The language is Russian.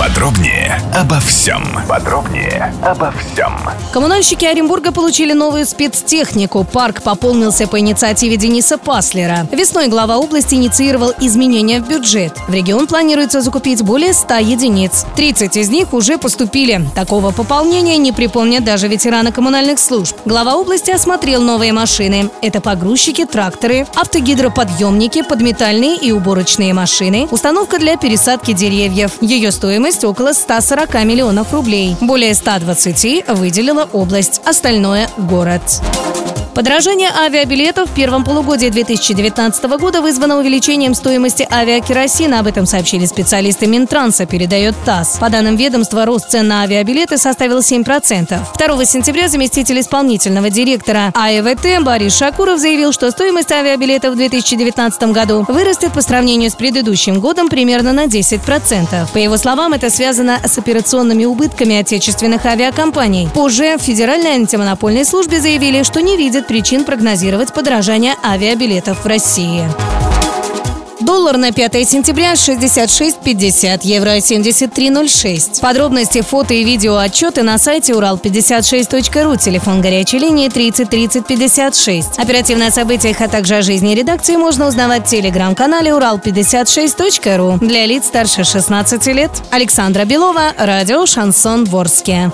Подробнее обо всем. Подробнее обо всем. Коммунальщики Оренбурга получили новую спецтехнику. Парк пополнился по инициативе Дениса Паслера. Весной глава области инициировал изменения в бюджет. В регион планируется закупить более 100 единиц. 30 из них уже поступили. Такого пополнения не припомнят даже ветераны коммунальных служб. Глава области осмотрел новые машины. Это погрузчики, тракторы, автогидроподъемники, подметальные и уборочные машины, установка для пересадки деревьев. Ее стоимость около 140 миллионов рублей. Более 120 выделила область, остальное – город. Подорожание авиабилетов в первом полугодии 2019 года вызвано увеличением стоимости авиакеросина. Об этом сообщили специалисты Минтранса, передает ТАСС. По данным ведомства, рост цен на авиабилеты составил 7%. 2 сентября заместитель исполнительного директора АЭВТ Борис Шакуров заявил, что стоимость авиабилетов в 2019 году вырастет по сравнению с предыдущим годом примерно на 10%. По его словам, это связано с операционными убытками отечественных авиакомпаний. Позже в Федеральной антимонопольной службе заявили, что не видят причин прогнозировать подорожание авиабилетов в России. Доллар на 5 сентября 66.50, евро 73.06. Подробности, фото и видео отчеты на сайте урал56.ру, телефон горячей линии 30 30 56. Оперативно о событиях, а также о жизни редакции можно узнавать в телеграм-канале урал56.ру для лиц старше 16 лет. Александра Белова, радио «Шансон Ворске».